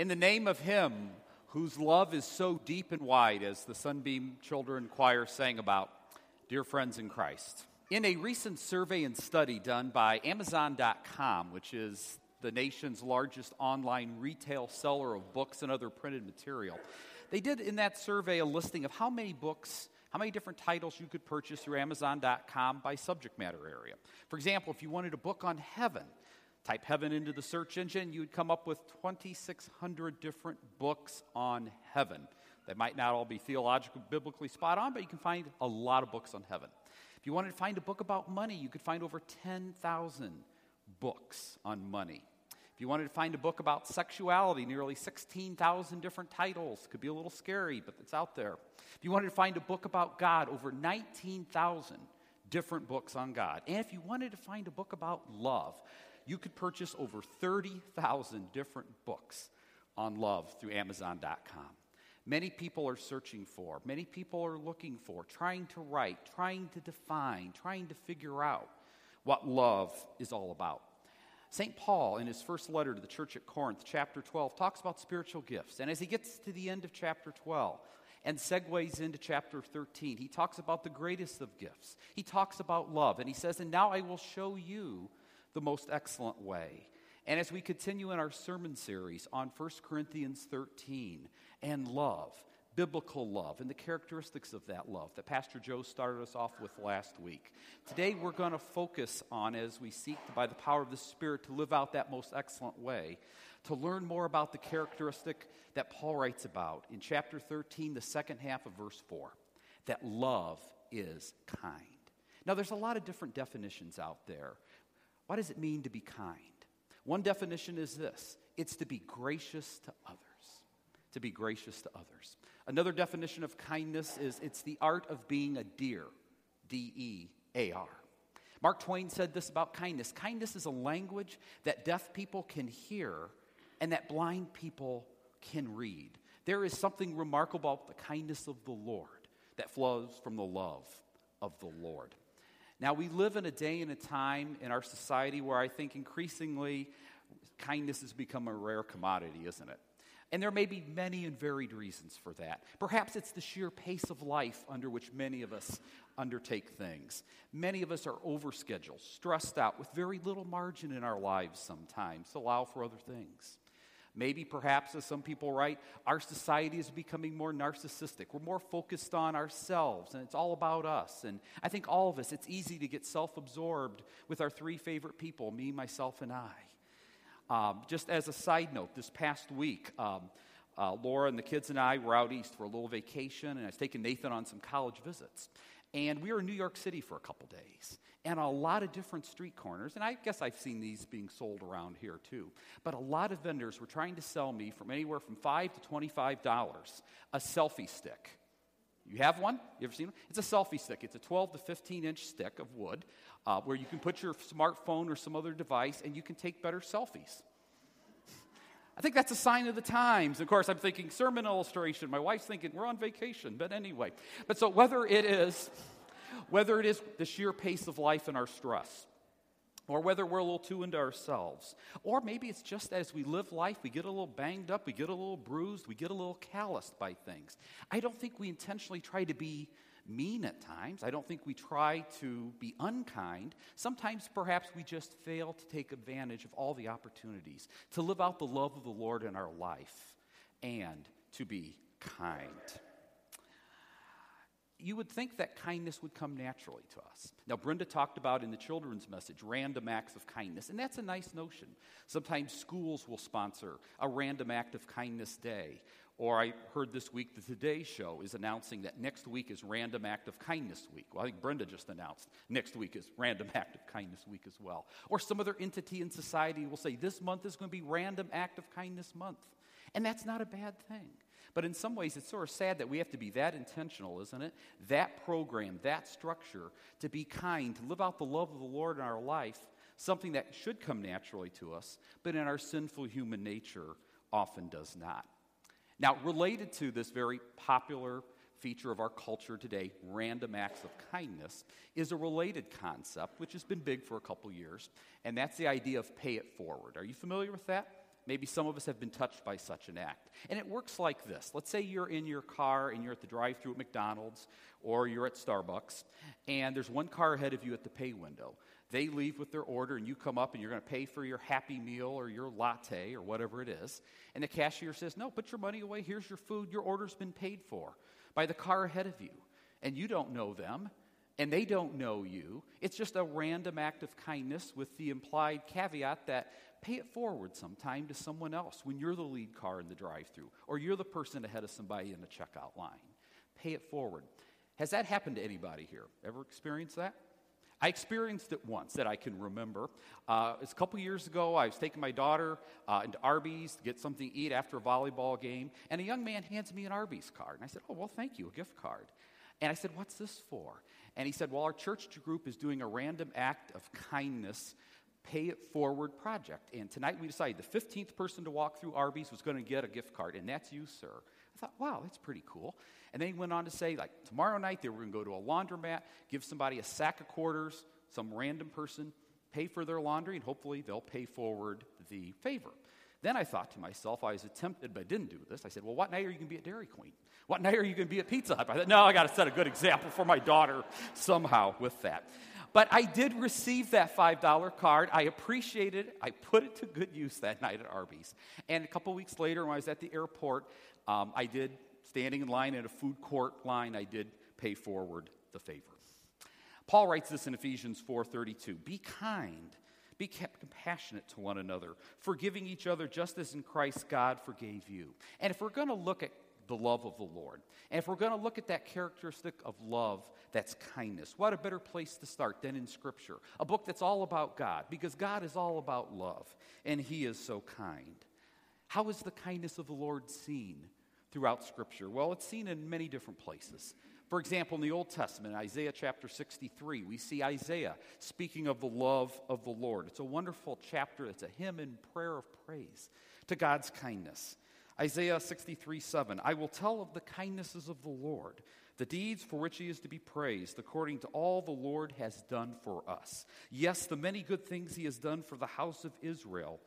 In the name of Him whose love is so deep and wide, as the Sunbeam Children Choir sang about, dear friends in Christ. In a recent survey and study done by Amazon.com, which is the nation's largest online retail seller of books and other printed material, they did in that survey a listing of how many books how many different titles you could purchase through Amazon.com by subject matter area. For example, if you wanted a book on heaven, type heaven into the search engine, you would come up with 2,600 different books on heaven. They might not all be theologically, biblically spot on, but you can find a lot of books on heaven. If you wanted to find a book about money, you could find over 10,000 books on money. If you wanted to find a book about sexuality, nearly 16,000 different titles. Could be a little scary, but it's out there. If you wanted to find a book about God, over 19,000 different books on God. And if you wanted to find a book about love, you could purchase over 30,000 different books on love through Amazon.com. Many people are searching for, many people are looking for, trying to write, trying to define, trying to figure out what love is all about. St. Paul, in his first letter to the church at Corinth, chapter 12, talks about spiritual gifts. And as he gets to the end of chapter 12 and segues into chapter 13, he talks about the greatest of gifts. He talks about love. And he says, And now I will show you the most excellent way. And as we continue in our sermon series on 1 Corinthians 13 and love, biblical love, and the characteristics of that love that Pastor Joe started us off with last week, today we're going to focus on as we seek by the power of the Spirit to live out that most excellent way, to learn more about the characteristic that Paul writes about in chapter 13, the second half of verse 4 that love is kind. Now, there's a lot of different definitions out there what does it mean to be kind? One definition is this it's to be gracious to others. To be gracious to others. Another definition of kindness is it's the art of being a dear. D E A R. Mark Twain said this about kindness kindness is a language that deaf people can hear and that blind people can read. There is something remarkable about the kindness of the Lord that flows from the love of the Lord. Now, we live in a day and a time in our society where I think increasingly kindness has become a rare commodity, isn't it? And there may be many and varied reasons for that. Perhaps it's the sheer pace of life under which many of us undertake things. Many of us are overscheduled, stressed out, with very little margin in our lives sometimes to allow for other things. Maybe, perhaps, as some people write, our society is becoming more narcissistic. We're more focused on ourselves, and it's all about us. And I think all of us, it's easy to get self absorbed with our three favorite people me, myself, and I. Um, just as a side note, this past week, um, uh, Laura and the kids and I were out east for a little vacation, and I was taking Nathan on some college visits. And we were in New York City for a couple days and a lot of different street corners. And I guess I've seen these being sold around here too. But a lot of vendors were trying to sell me from anywhere from five to twenty-five dollars a selfie stick. You have one? You ever seen one? It's a selfie stick. It's a 12 to 15 inch stick of wood uh, where you can put your smartphone or some other device and you can take better selfies. I think that's a sign of the times. Of course, I'm thinking sermon illustration. My wife's thinking we're on vacation. But anyway, but so whether it is whether it is the sheer pace of life and our stress, or whether we're a little too into ourselves, or maybe it's just as we live life, we get a little banged up, we get a little bruised, we get a little calloused by things. I don't think we intentionally try to be mean at times. I don't think we try to be unkind. Sometimes perhaps we just fail to take advantage of all the opportunities to live out the love of the Lord in our life and to be kind you would think that kindness would come naturally to us. Now, Brenda talked about in the children's message random acts of kindness, and that's a nice notion. Sometimes schools will sponsor a random act of kindness day. Or I heard this week the Today Show is announcing that next week is Random Act of Kindness Week. Well, I think Brenda just announced next week is Random Act of Kindness Week as well. Or some other entity in society will say this month is going to be Random Act of Kindness Month. And that's not a bad thing. But in some ways, it's sort of sad that we have to be that intentional, isn't it? That program, that structure, to be kind, to live out the love of the Lord in our life, something that should come naturally to us, but in our sinful human nature often does not. Now, related to this very popular feature of our culture today, random acts of kindness, is a related concept which has been big for a couple years, and that's the idea of pay it forward. Are you familiar with that? Maybe some of us have been touched by such an act. And it works like this. Let's say you're in your car and you're at the drive through at McDonald's or you're at Starbucks, and there's one car ahead of you at the pay window. They leave with their order, and you come up and you're going to pay for your Happy Meal or your latte or whatever it is. And the cashier says, No, put your money away. Here's your food. Your order's been paid for by the car ahead of you. And you don't know them, and they don't know you. It's just a random act of kindness with the implied caveat that pay it forward sometime to someone else when you're the lead car in the drive through or you're the person ahead of somebody in the checkout line. Pay it forward. Has that happened to anybody here? Ever experienced that? I experienced it once that I can remember. Uh, it was a couple years ago. I was taking my daughter uh, into Arby's to get something to eat after a volleyball game, and a young man hands me an Arby's card. And I said, Oh, well, thank you, a gift card. And I said, What's this for? And he said, Well, our church group is doing a random act of kindness pay it forward project. And tonight we decided the 15th person to walk through Arby's was going to get a gift card, and that's you, sir. I thought, wow, that's pretty cool. And then he went on to say, like, tomorrow night they were going to go to a laundromat, give somebody a sack of quarters, some random person, pay for their laundry, and hopefully they'll pay forward the favor. Then I thought to myself, I was tempted, but I didn't do this. I said, Well, what night are you going to be at Dairy Queen? What night are you going to be at Pizza Hut? I thought, No, I got to set a good example for my daughter somehow with that. But I did receive that $5 card. I appreciated it. I put it to good use that night at Arby's. And a couple weeks later, when I was at the airport, um, I did, standing in line in a food court line, I did pay forward the favor. Paul writes this in Ephesians 4:32. Be kind, be kept compassionate to one another, forgiving each other just as in Christ God forgave you. And if we're going to look at the love of the Lord. And if we're going to look at that characteristic of love, that's kindness, what a better place to start than in Scripture? A book that's all about God, because God is all about love, and He is so kind. How is the kindness of the Lord seen throughout Scripture? Well, it's seen in many different places. For example, in the Old Testament, Isaiah chapter 63, we see Isaiah speaking of the love of the Lord. It's a wonderful chapter. It's a hymn and prayer of praise to God's kindness. Isaiah 63 7. I will tell of the kindnesses of the Lord, the deeds for which he is to be praised, according to all the Lord has done for us. Yes, the many good things he has done for the house of Israel,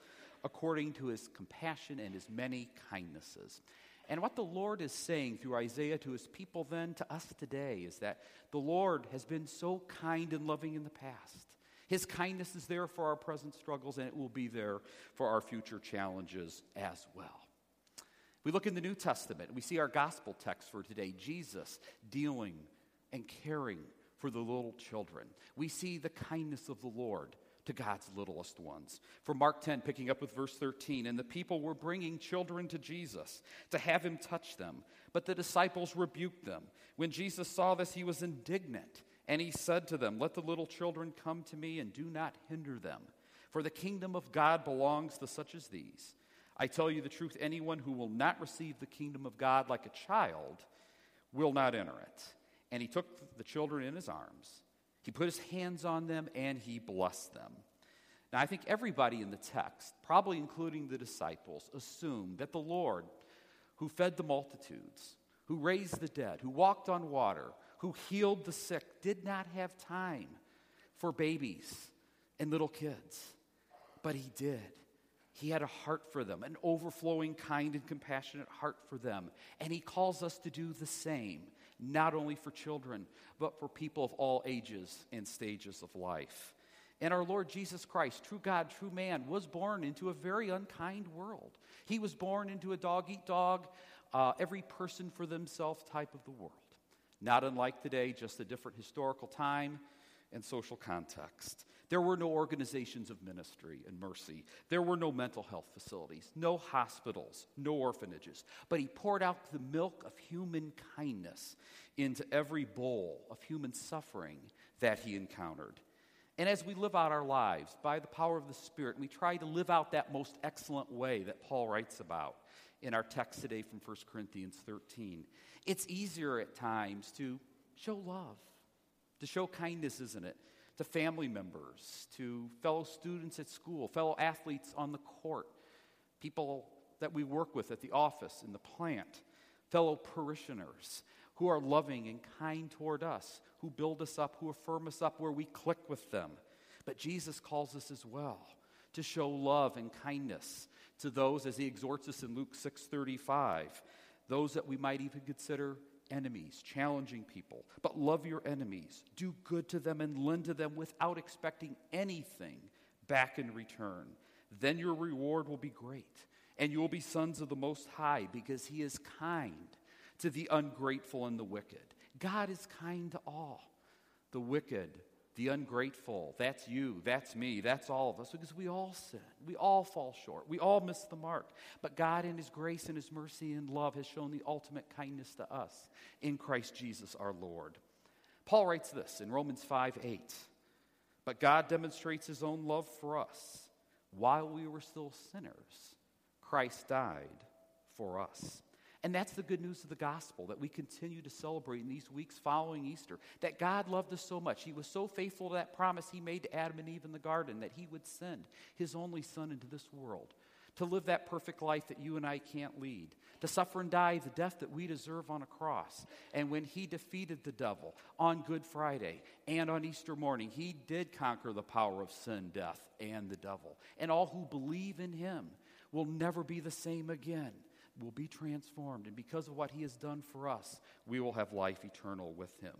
according to his compassion and his many kindnesses. And what the Lord is saying through Isaiah to his people then, to us today, is that the Lord has been so kind and loving in the past. His kindness is there for our present struggles, and it will be there for our future challenges as well. We look in the New Testament, we see our gospel text for today Jesus dealing and caring for the little children. We see the kindness of the Lord to God's littlest ones. From Mark 10, picking up with verse 13, and the people were bringing children to Jesus to have him touch them, but the disciples rebuked them. When Jesus saw this, he was indignant, and he said to them, Let the little children come to me and do not hinder them, for the kingdom of God belongs to such as these. I tell you the truth, anyone who will not receive the kingdom of God like a child will not enter it. And he took the children in his arms. He put his hands on them and he blessed them. Now, I think everybody in the text, probably including the disciples, assumed that the Lord, who fed the multitudes, who raised the dead, who walked on water, who healed the sick, did not have time for babies and little kids. But he did. He had a heart for them, an overflowing, kind, and compassionate heart for them. And He calls us to do the same, not only for children, but for people of all ages and stages of life. And our Lord Jesus Christ, true God, true man, was born into a very unkind world. He was born into a dog eat dog, uh, every person for themselves type of the world. Not unlike today, just a different historical time and social context. There were no organizations of ministry and mercy. There were no mental health facilities, no hospitals, no orphanages. But he poured out the milk of human kindness into every bowl of human suffering that he encountered. And as we live out our lives by the power of the Spirit, we try to live out that most excellent way that Paul writes about in our text today from 1 Corinthians 13. It's easier at times to show love, to show kindness, isn't it? to family members, to fellow students at school, fellow athletes on the court, people that we work with at the office, in the plant, fellow parishioners who are loving and kind toward us, who build us up, who affirm us up where we click with them. But Jesus calls us as well to show love and kindness to those as he exhorts us in Luke 6:35, those that we might even consider enemies, challenging people. But love your enemies, do good to them and lend to them without expecting anything back in return. Then your reward will be great, and you will be sons of the Most High because he is kind to the ungrateful and the wicked. God is kind to all. The wicked, the ungrateful, that's you, that's me, that's all of us, because we all sin. We all fall short. We all miss the mark. But God, in His grace and His mercy and love, has shown the ultimate kindness to us in Christ Jesus our Lord. Paul writes this in Romans 5 8. But God demonstrates His own love for us. While we were still sinners, Christ died for us. And that's the good news of the gospel that we continue to celebrate in these weeks following Easter. That God loved us so much. He was so faithful to that promise He made to Adam and Eve in the garden that He would send His only Son into this world to live that perfect life that you and I can't lead, to suffer and die the death that we deserve on a cross. And when He defeated the devil on Good Friday and on Easter morning, He did conquer the power of sin, death, and the devil. And all who believe in Him will never be the same again will be transformed. And because of what he has done for us, we will have life eternal with him.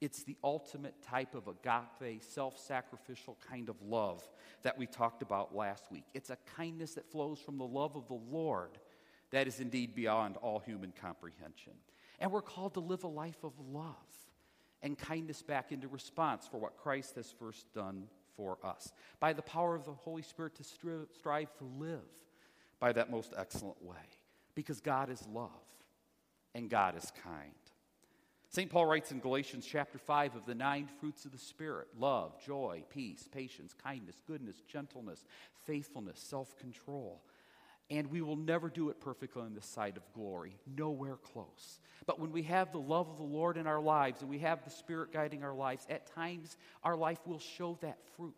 It's the ultimate type of agape, self sacrificial kind of love that we talked about last week. It's a kindness that flows from the love of the Lord that is indeed beyond all human comprehension. And we're called to live a life of love and kindness back into response for what Christ has first done for us. By the power of the Holy Spirit to strive to live by that most excellent way because God is love and God is kind. St. Paul writes in Galatians chapter 5 of the nine fruits of the Spirit love, joy, peace, patience, kindness, goodness, gentleness, faithfulness, self control. And we will never do it perfectly in the sight of glory, nowhere close. But when we have the love of the Lord in our lives and we have the Spirit guiding our lives, at times our life will show that fruit.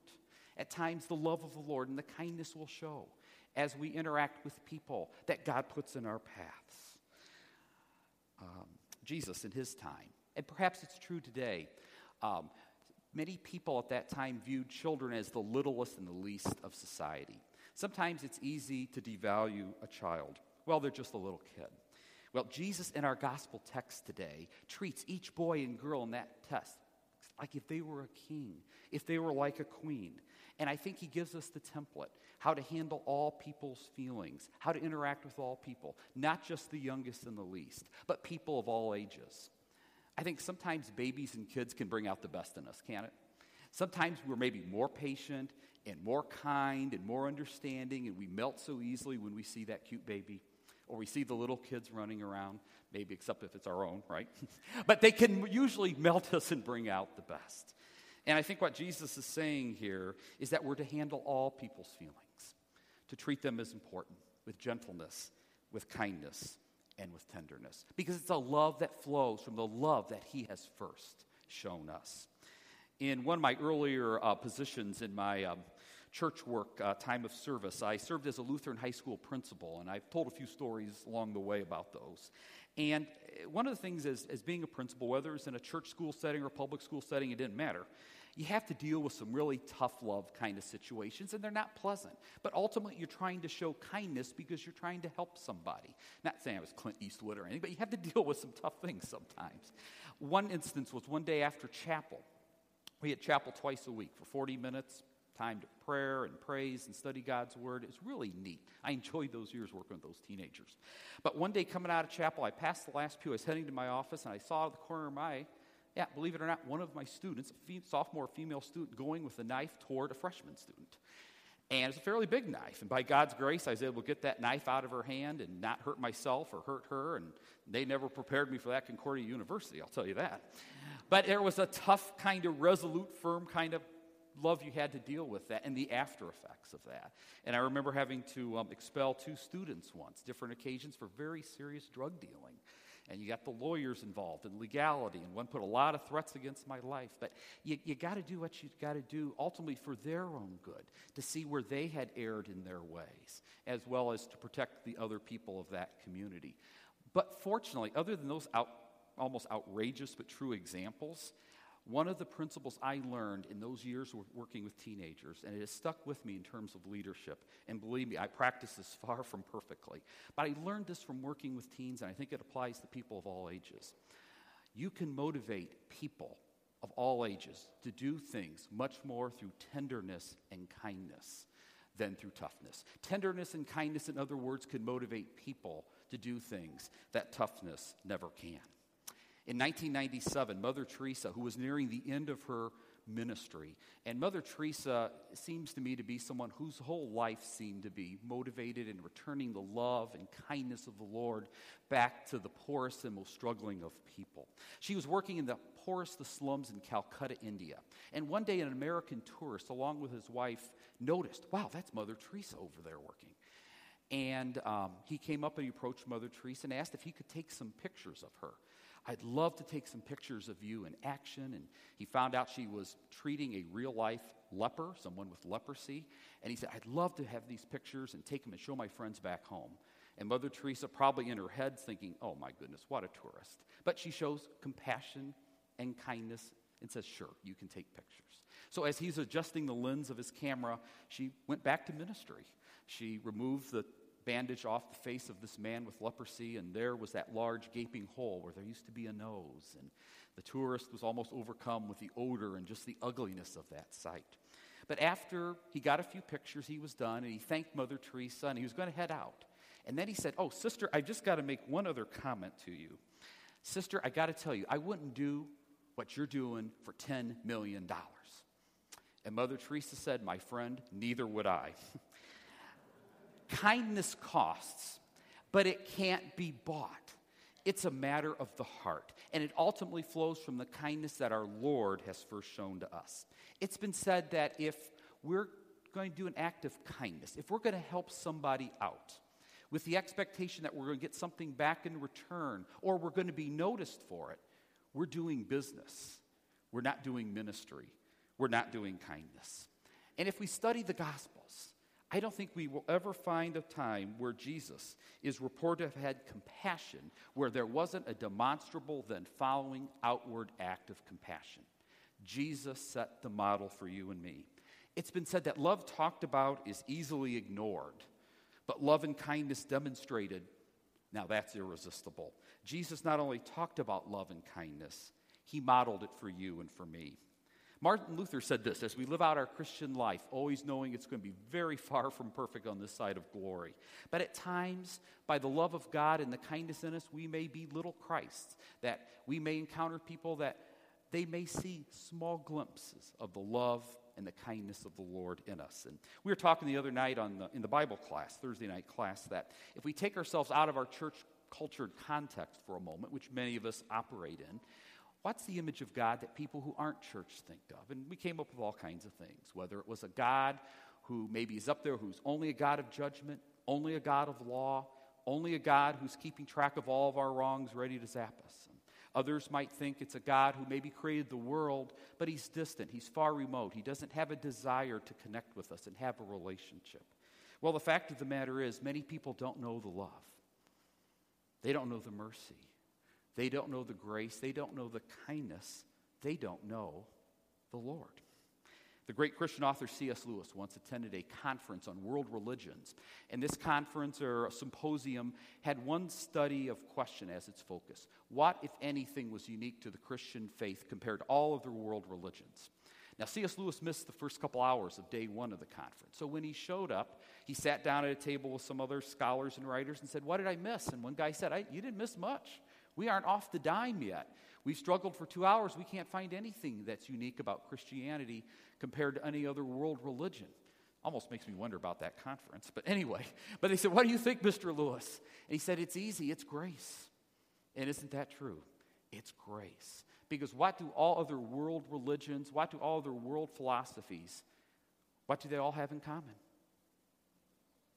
At times the love of the Lord and the kindness will show as we interact with people that God puts in our paths. Um, Jesus, in his time, and perhaps it's true today, um, many people at that time viewed children as the littlest and the least of society. Sometimes it's easy to devalue a child. Well, they're just a little kid. Well, Jesus in our gospel text today treats each boy and girl in that test like if they were a king, if they were like a queen. And I think he gives us the template how to handle all people's feelings, how to interact with all people, not just the youngest and the least, but people of all ages. I think sometimes babies and kids can bring out the best in us, can't it? Sometimes we're maybe more patient and more kind and more understanding, and we melt so easily when we see that cute baby or we see the little kids running around, maybe except if it's our own, right? but they can usually melt us and bring out the best. And I think what Jesus is saying here is that we're to handle all people's feelings, to treat them as important, with gentleness, with kindness, and with tenderness. Because it's a love that flows from the love that He has first shown us. In one of my earlier uh, positions in my um, church work uh, time of service, I served as a Lutheran high school principal, and I've told a few stories along the way about those. And uh, one of the things as, as being a principal, whether it's in a church school setting or public school setting, it didn't matter you have to deal with some really tough love kind of situations, and they're not pleasant. But ultimately, you're trying to show kindness because you're trying to help somebody. Not saying I was Clint Eastwood or anything, but you have to deal with some tough things sometimes. One instance was one day after chapel. We had chapel twice a week for 40 minutes, time to prayer and praise and study God's word. It was really neat. I enjoyed those years working with those teenagers. But one day coming out of chapel, I passed the last pew. I was heading to my office, and I saw out of the corner of my eye yeah, believe it or not, one of my students, a sophomore female student, going with a knife toward a freshman student. And it's a fairly big knife. And by God's grace, I was able to get that knife out of her hand and not hurt myself or hurt her. And they never prepared me for that Concordia University, I'll tell you that. But there was a tough, kind of resolute, firm kind of love you had to deal with that and the after effects of that. And I remember having to um, expel two students once, different occasions for very serious drug dealing and you got the lawyers involved and legality, and one put a lot of threats against my life. But you, you got to do what you got to do ultimately for their own good, to see where they had erred in their ways, as well as to protect the other people of that community. But fortunately, other than those out, almost outrageous but true examples, one of the principles I learned in those years working with teenagers, and it has stuck with me in terms of leadership, and believe me, I practice this far from perfectly, but I learned this from working with teens, and I think it applies to people of all ages. You can motivate people of all ages to do things much more through tenderness and kindness than through toughness. Tenderness and kindness, in other words, can motivate people to do things that toughness never can. In 1997, Mother Teresa, who was nearing the end of her ministry, and Mother Teresa seems to me to be someone whose whole life seemed to be motivated in returning the love and kindness of the Lord back to the poorest and most struggling of people. She was working in the poorest of slums in Calcutta, India. And one day, an American tourist, along with his wife, noticed, wow, that's Mother Teresa over there working. And um, he came up and he approached Mother Teresa and asked if he could take some pictures of her. I'd love to take some pictures of you in action. And he found out she was treating a real life leper, someone with leprosy. And he said, I'd love to have these pictures and take them and show my friends back home. And Mother Teresa, probably in her head, thinking, oh my goodness, what a tourist. But she shows compassion and kindness and says, sure, you can take pictures. So as he's adjusting the lens of his camera, she went back to ministry. She removed the bandage off the face of this man with leprosy, and there was that large gaping hole where there used to be a nose. And the tourist was almost overcome with the odor and just the ugliness of that sight. But after he got a few pictures, he was done, and he thanked Mother Teresa, and he was going to head out. And then he said, Oh, sister, I just got to make one other comment to you. Sister, I got to tell you, I wouldn't do what you're doing for $10 million. And Mother Teresa said, My friend, neither would I. Kindness costs, but it can't be bought. It's a matter of the heart, and it ultimately flows from the kindness that our Lord has first shown to us. It's been said that if we're going to do an act of kindness, if we're going to help somebody out, with the expectation that we're going to get something back in return or we're going to be noticed for it, we're doing business. We're not doing ministry. We're not doing kindness. And if we study the Gospels, I don't think we will ever find a time where Jesus is reported to have had compassion where there wasn't a demonstrable, then following outward act of compassion. Jesus set the model for you and me. It's been said that love talked about is easily ignored, but love and kindness demonstrated, now that's irresistible. Jesus not only talked about love and kindness, he modeled it for you and for me. Martin Luther said this as we live out our Christian life, always knowing it's going to be very far from perfect on this side of glory. But at times, by the love of God and the kindness in us, we may be little Christs, that we may encounter people that they may see small glimpses of the love and the kindness of the Lord in us. And we were talking the other night on the, in the Bible class, Thursday night class, that if we take ourselves out of our church cultured context for a moment, which many of us operate in, what's the image of God that people who aren't church think of? And we came up with all kinds of things, whether it was a God who maybe is up there who's only a God of judgment, only a God of law, only a God who's keeping track of all of our wrongs, ready to zap us. And others might think it's a God who maybe created the world, but he's distant, he's far remote. He doesn't have a desire to connect with us and have a relationship. Well, the fact of the matter is, many people don't know the love, they don't know the mercy. They don't know the grace. They don't know the kindness. They don't know the Lord. The great Christian author C.S. Lewis once attended a conference on world religions. And this conference or symposium had one study of question as its focus. What, if anything, was unique to the Christian faith compared to all other world religions? Now, C.S. Lewis missed the first couple hours of day one of the conference. So when he showed up, he sat down at a table with some other scholars and writers and said, What did I miss? And one guy said, You didn't miss much. We aren't off the dime yet. We've struggled for two hours. We can't find anything that's unique about Christianity compared to any other world religion. Almost makes me wonder about that conference. But anyway, but they said, What do you think, Mr. Lewis? And he said, It's easy, it's grace. And isn't that true? It's grace. Because what do all other world religions, what do all other world philosophies, what do they all have in common?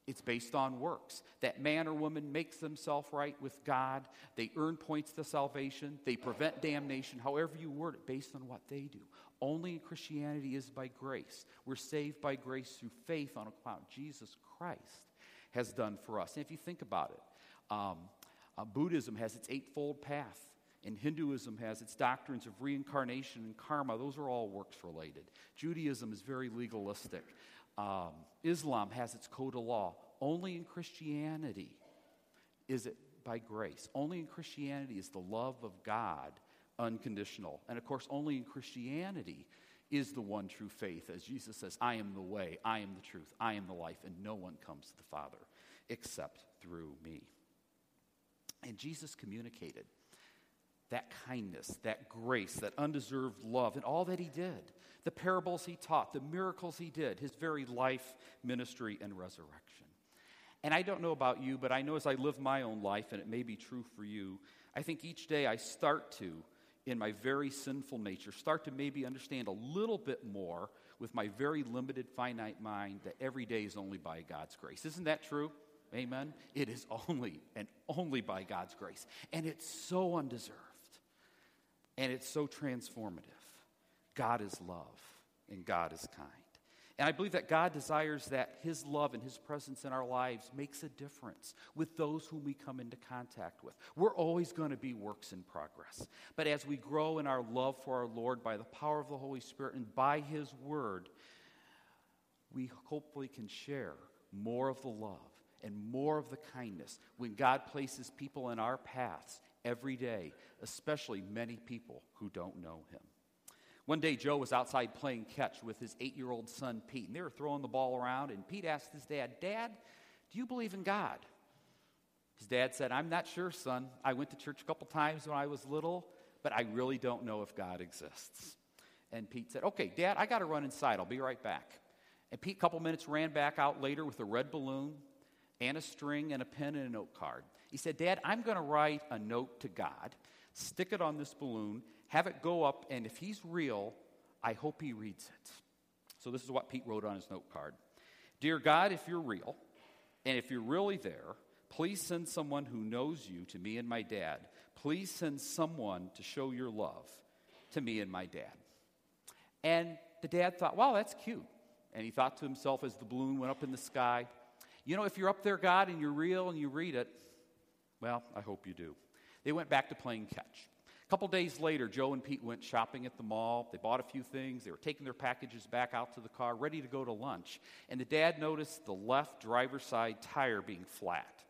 It's based on works. That man or woman makes themselves right with God. They earn points to salvation. They prevent damnation, however you word it, based on what they do. Only in Christianity is by grace. We're saved by grace through faith on what Jesus Christ has done for us. And if you think about it, um, uh, Buddhism has its eightfold path. And Hinduism has its doctrines of reincarnation and karma. Those are all works related. Judaism is very legalistic. Um, Islam has its code of law. Only in Christianity is it by grace. Only in Christianity is the love of God unconditional. And of course, only in Christianity is the one true faith. As Jesus says, I am the way, I am the truth, I am the life, and no one comes to the Father except through me. And Jesus communicated that kindness, that grace, that undeserved love, and all that he did the parables he taught, the miracles he did, his very life, ministry, and resurrection. And I don't know about you, but I know as I live my own life, and it may be true for you, I think each day I start to, in my very sinful nature, start to maybe understand a little bit more with my very limited, finite mind that every day is only by God's grace. Isn't that true? Amen? It is only and only by God's grace. And it's so undeserved. And it's so transformative. God is love and God is kind. And I believe that God desires that His love and His presence in our lives makes a difference with those whom we come into contact with. We're always going to be works in progress. But as we grow in our love for our Lord by the power of the Holy Spirit and by His Word, we hopefully can share more of the love and more of the kindness when God places people in our paths every day, especially many people who don't know Him. One day, Joe was outside playing catch with his eight year old son, Pete, and they were throwing the ball around. And Pete asked his dad, Dad, do you believe in God? His dad said, I'm not sure, son. I went to church a couple times when I was little, but I really don't know if God exists. And Pete said, Okay, Dad, I got to run inside. I'll be right back. And Pete, a couple minutes, ran back out later with a red balloon and a string and a pen and a note card. He said, Dad, I'm going to write a note to God, stick it on this balloon, have it go up, and if he's real, I hope he reads it. So this is what Pete wrote on his note card Dear God, if you're real, and if you're really there, please send someone who knows you to me and my dad. Please send someone to show your love to me and my dad. And the dad thought, wow, that's cute. And he thought to himself as the balloon went up in the sky, you know, if you're up there, God, and you're real and you read it, well, I hope you do. They went back to playing catch. A couple days later, Joe and Pete went shopping at the mall. They bought a few things. They were taking their packages back out to the car, ready to go to lunch. And the dad noticed the left driver's side tire being flat.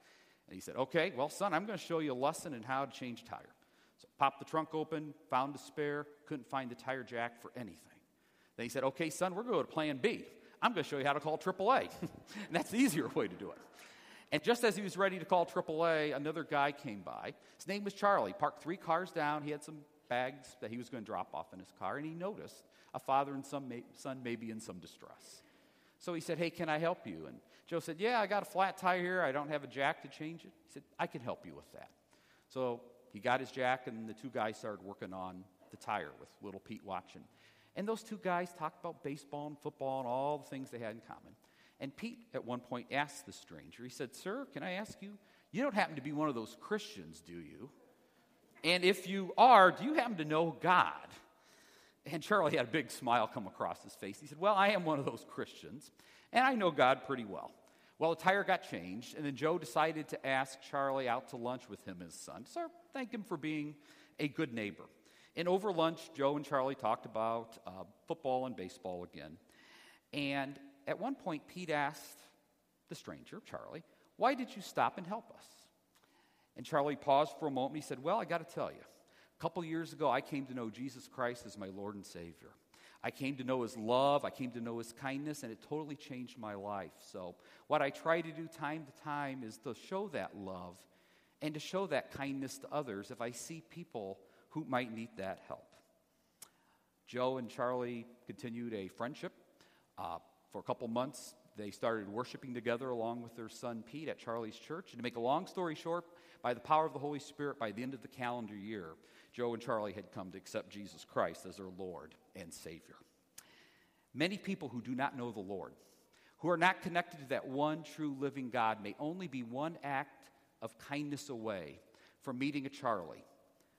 And he said, Okay, well, son, I'm going to show you a lesson in how to change a tire. So popped the trunk open, found a spare, couldn't find the tire jack for anything. Then he said, Okay, son, we're going to go to plan B. I'm going to show you how to call AAA. and that's the easier way to do it. And just as he was ready to call AAA, another guy came by. His name was Charlie. Parked three cars down. He had some bags that he was going to drop off in his car, and he noticed a father and son, may, son maybe in some distress. So he said, Hey, can I help you? And Joe said, Yeah, I got a flat tire here. I don't have a jack to change it. He said, I can help you with that. So he got his jack, and the two guys started working on the tire with little Pete watching. And those two guys talked about baseball and football and all the things they had in common. And Pete, at one point, asked the stranger, he said, Sir, can I ask you? You don't happen to be one of those Christians, do you? And if you are, do you happen to know God? And Charlie had a big smile come across his face. He said, Well, I am one of those Christians, and I know God pretty well. Well, the tire got changed, and then Joe decided to ask Charlie out to lunch with him, his son. So thank him for being a good neighbor. And over lunch, Joe and Charlie talked about uh, football and baseball again. And at one point, Pete asked the stranger, Charlie, Why did you stop and help us? And Charlie paused for a moment. He said, Well, I got to tell you, a couple years ago, I came to know Jesus Christ as my Lord and Savior. I came to know his love, I came to know his kindness, and it totally changed my life. So, what I try to do time to time is to show that love and to show that kindness to others if I see people who might need that help. Joe and Charlie continued a friendship. Uh, for a couple months, they started worshiping together along with their son Pete at Charlie's church. And to make a long story short, by the power of the Holy Spirit, by the end of the calendar year, Joe and Charlie had come to accept Jesus Christ as their Lord and Savior. Many people who do not know the Lord, who are not connected to that one true living God, may only be one act of kindness away from meeting a Charlie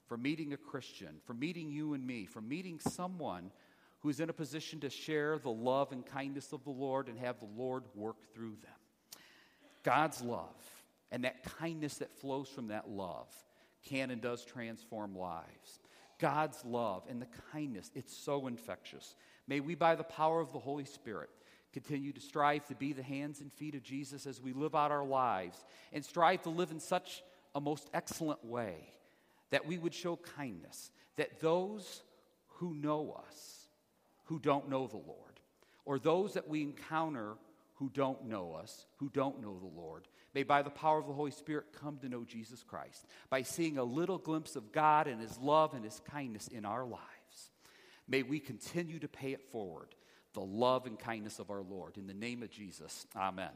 from meeting a Christian, from meeting you and me, from meeting someone who's in a position to share the love and kindness of the Lord and have the Lord work through them. God's love and that kindness that flows from that love can and does transform lives. God's love and the kindness, it's so infectious. May we, by the power of the Holy Spirit, continue to strive to be the hands and feet of Jesus as we live out our lives and strive to live in such a most excellent way that we would show kindness, that those who know us, who don't know the Lord, or those that we encounter who don't know us, who don't know the Lord, may by the power of the Holy Spirit come to know Jesus Christ by seeing a little glimpse of God and His love and His kindness in our lives. May we continue to pay it forward, the love and kindness of our Lord. In the name of Jesus, amen.